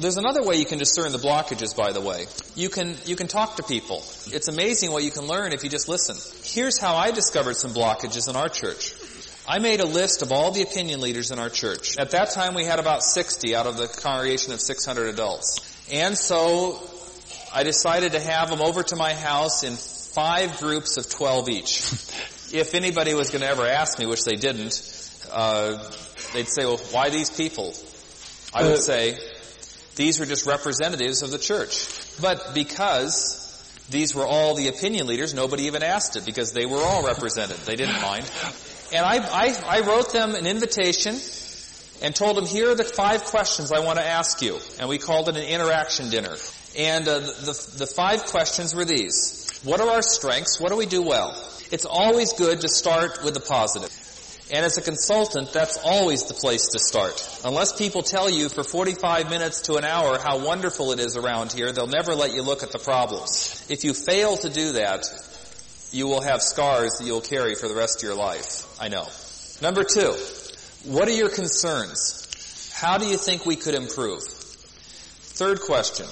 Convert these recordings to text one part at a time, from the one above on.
There's another way you can discern the blockages, by the way. You can, you can talk to people. It's amazing what you can learn if you just listen. Here's how I discovered some blockages in our church. I made a list of all the opinion leaders in our church. At that time we had about 60 out of the congregation of 600 adults. And so I decided to have them over to my house in five groups of 12 each. if anybody was going to ever ask me, which they didn't, uh, they'd say, well, why these people? I would uh, say, these were just representatives of the church. But because these were all the opinion leaders, nobody even asked it because they were all represented. They didn't mind. And I, I, I wrote them an invitation and told them, here are the five questions I want to ask you. And we called it an interaction dinner. And uh, the, the five questions were these. What are our strengths? What do we do well? It's always good to start with the positive. And as a consultant, that's always the place to start. Unless people tell you for 45 minutes to an hour how wonderful it is around here, they'll never let you look at the problems. If you fail to do that, you will have scars that you'll carry for the rest of your life. I know. Number two, what are your concerns? How do you think we could improve? Third question,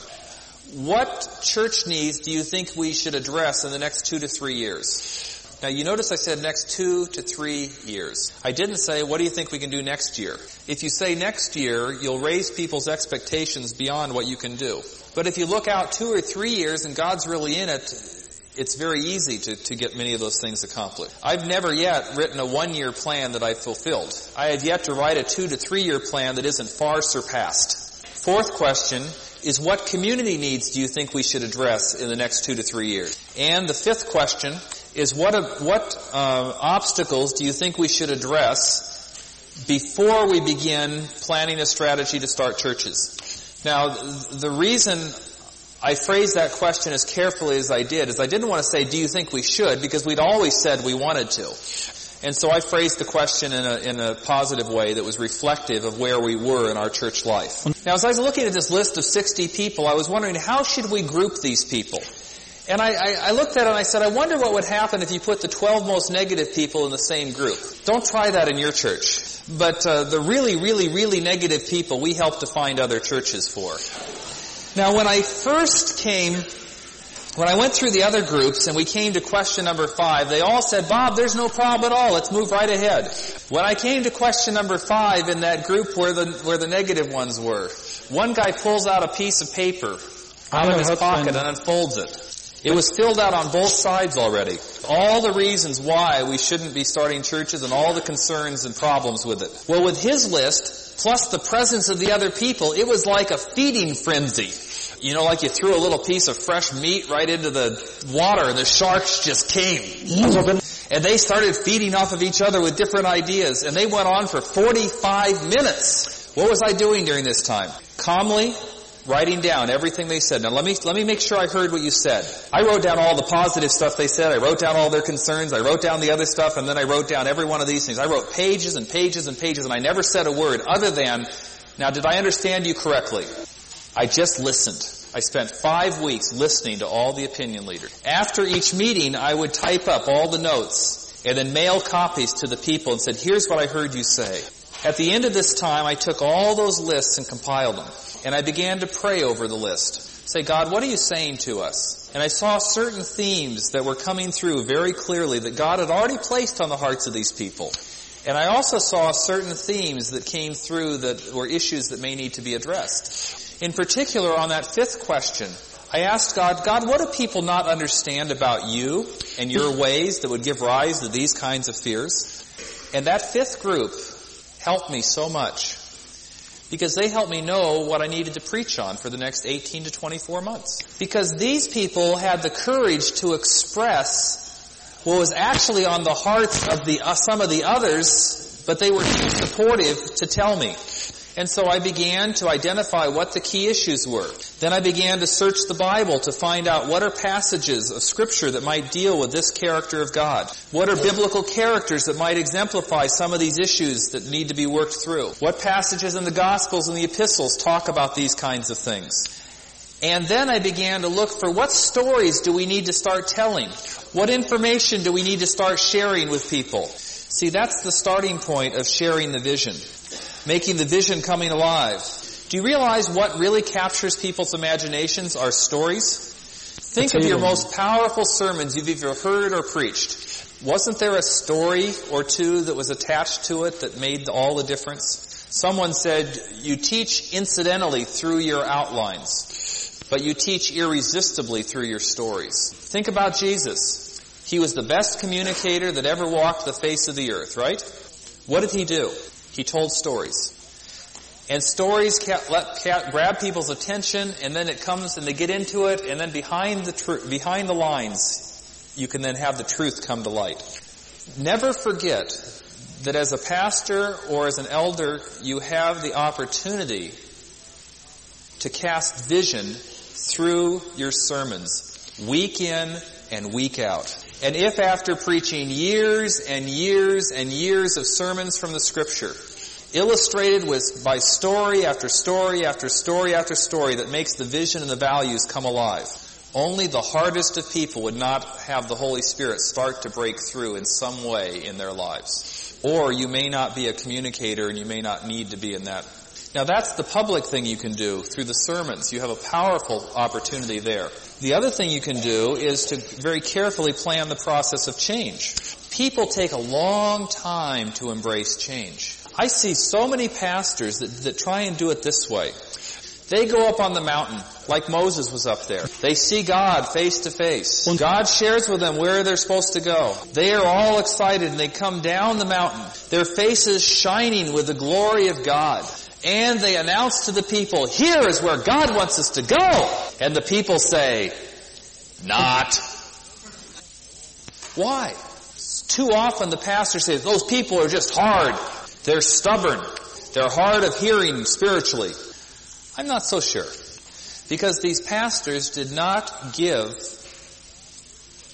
what church needs do you think we should address in the next two to three years? Now you notice I said next two to three years. I didn't say, what do you think we can do next year? If you say next year, you'll raise people's expectations beyond what you can do. But if you look out two or three years and God's really in it, it's very easy to, to get many of those things accomplished. I've never yet written a one-year plan that I've fulfilled. I have yet to write a two to three-year plan that isn't far surpassed. Fourth question is what community needs do you think we should address in the next two to three years? And the fifth question is what, what uh, obstacles do you think we should address before we begin planning a strategy to start churches? Now, the reason I phrased that question as carefully as I did is I didn't want to say, do you think we should? Because we'd always said we wanted to. And so I phrased the question in a, in a positive way that was reflective of where we were in our church life. Now as I was looking at this list of 60 people, I was wondering how should we group these people? And I, I, I, looked at it and I said, I wonder what would happen if you put the 12 most negative people in the same group. Don't try that in your church. But uh, the really, really, really negative people, we help to find other churches for. Now, when I first came, when I went through the other groups and we came to question number five, they all said, Bob, there's no problem at all. Let's move right ahead. When I came to question number five in that group where the, where the negative ones were, one guy pulls out a piece of paper out of his pocket and unfolds it. It was filled out on both sides already. All the reasons why we shouldn't be starting churches and all the concerns and problems with it. Well, with his list, plus the presence of the other people, it was like a feeding frenzy. You know, like you threw a little piece of fresh meat right into the water and the sharks just came. And they started feeding off of each other with different ideas and they went on for 45 minutes. What was I doing during this time? Calmly, writing down everything they said. Now let me, let me make sure I heard what you said. I wrote down all the positive stuff they said. I wrote down all their concerns. I wrote down the other stuff and then I wrote down every one of these things. I wrote pages and pages and pages and I never said a word other than, now did I understand you correctly? I just listened. I spent five weeks listening to all the opinion leaders. After each meeting, I would type up all the notes and then mail copies to the people and said, here's what I heard you say. At the end of this time, I took all those lists and compiled them. And I began to pray over the list. Say, God, what are you saying to us? And I saw certain themes that were coming through very clearly that God had already placed on the hearts of these people. And I also saw certain themes that came through that were issues that may need to be addressed. In particular, on that fifth question, I asked God, God, what do people not understand about you and your ways that would give rise to these kinds of fears? And that fifth group helped me so much because they helped me know what I needed to preach on for the next 18 to 24 months. Because these people had the courage to express what was actually on the hearts of the uh, some of the others, but they were too supportive to tell me. And so I began to identify what the key issues were. Then I began to search the Bible to find out what are passages of scripture that might deal with this character of God. What are biblical characters that might exemplify some of these issues that need to be worked through? What passages in the Gospels and the epistles talk about these kinds of things? And then I began to look for what stories do we need to start telling? What information do we need to start sharing with people? See, that's the starting point of sharing the vision making the vision coming alive. Do you realize what really captures people's imaginations are stories? Think of your most powerful sermons you've either heard or preached. Wasn't there a story or two that was attached to it that made all the difference? Someone said, you teach incidentally through your outlines, but you teach irresistibly through your stories. Think about Jesus. He was the best communicator that ever walked the face of the earth, right? What did he do? He told stories. And stories let, grab people's attention, and then it comes, and they get into it, and then behind the tr- behind the lines, you can then have the truth come to light. Never forget that as a pastor or as an elder, you have the opportunity to cast vision through your sermons, week in and week out. And if after preaching years and years and years of sermons from the scripture, illustrated with by story after story after story after story that makes the vision and the values come alive. Only the hardest of people would not have the Holy Spirit start to break through in some way in their lives. Or you may not be a communicator and you may not need to be in that. Now that's the public thing you can do through the sermons. You have a powerful opportunity there. The other thing you can do is to very carefully plan the process of change. People take a long time to embrace change. I see so many pastors that, that try and do it this way. They go up on the mountain like Moses was up there. They see God face to face. God shares with them where they're supposed to go. They are all excited and they come down the mountain, their faces shining with the glory of God. And they announce to the people, here is where God wants us to go. And the people say, not. Why? Too often the pastor says, those people are just hard. They're stubborn. They're hard of hearing spiritually. I'm not so sure. Because these pastors did not give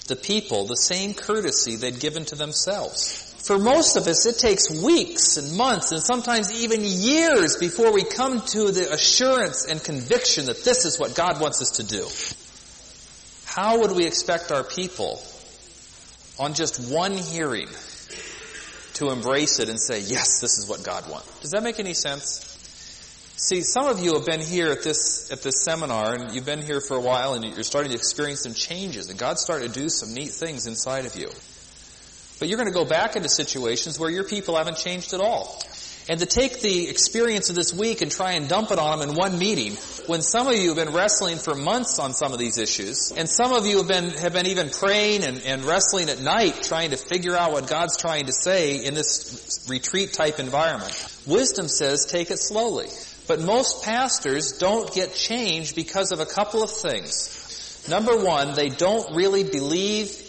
the people the same courtesy they'd given to themselves. For most of us, it takes weeks and months and sometimes even years before we come to the assurance and conviction that this is what God wants us to do. How would we expect our people on just one hearing to embrace it and say, yes, this is what God wants? Does that make any sense? See, some of you have been here at this, at this seminar and you've been here for a while and you're starting to experience some changes and God's starting to do some neat things inside of you. But you're going to go back into situations where your people haven't changed at all. And to take the experience of this week and try and dump it on them in one meeting, when some of you have been wrestling for months on some of these issues, and some of you have been, have been even praying and, and wrestling at night trying to figure out what God's trying to say in this retreat type environment. Wisdom says take it slowly. But most pastors don't get changed because of a couple of things. Number one, they don't really believe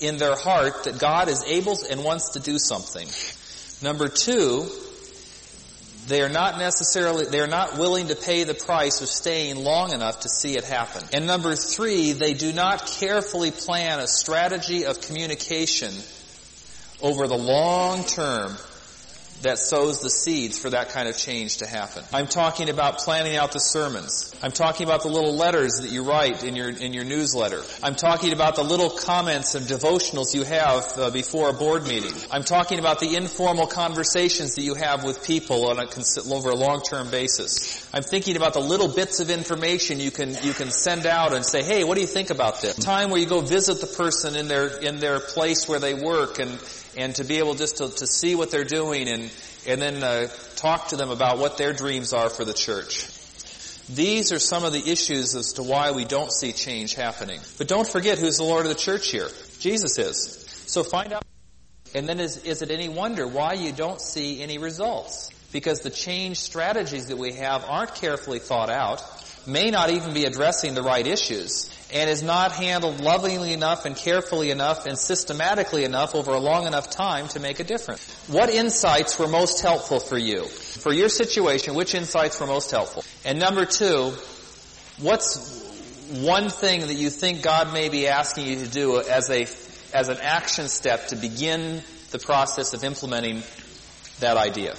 in their heart that God is able and wants to do something. Number two, they are not necessarily, they are not willing to pay the price of staying long enough to see it happen. And number three, they do not carefully plan a strategy of communication over the long term that sows the seeds for that kind of change to happen. I'm talking about planning out the sermons. I'm talking about the little letters that you write in your in your newsletter. I'm talking about the little comments and devotionals you have uh, before a board meeting. I'm talking about the informal conversations that you have with people on a over a long-term basis. I'm thinking about the little bits of information you can you can send out and say, "Hey, what do you think about this?" Time where you go visit the person in their in their place where they work and and to be able just to, to see what they're doing and and then uh, talk to them about what their dreams are for the church. These are some of the issues as to why we don't see change happening. But don't forget who's the Lord of the church here. Jesus is. So find out. And then is, is it any wonder why you don't see any results? Because the change strategies that we have aren't carefully thought out, may not even be addressing the right issues, and is not handled lovingly enough and carefully enough and systematically enough over a long enough time to make a difference. What insights were most helpful for you? For your situation, which insights were most helpful? And number two, what's one thing that you think God may be asking you to do as a, as an action step to begin the process of implementing that idea?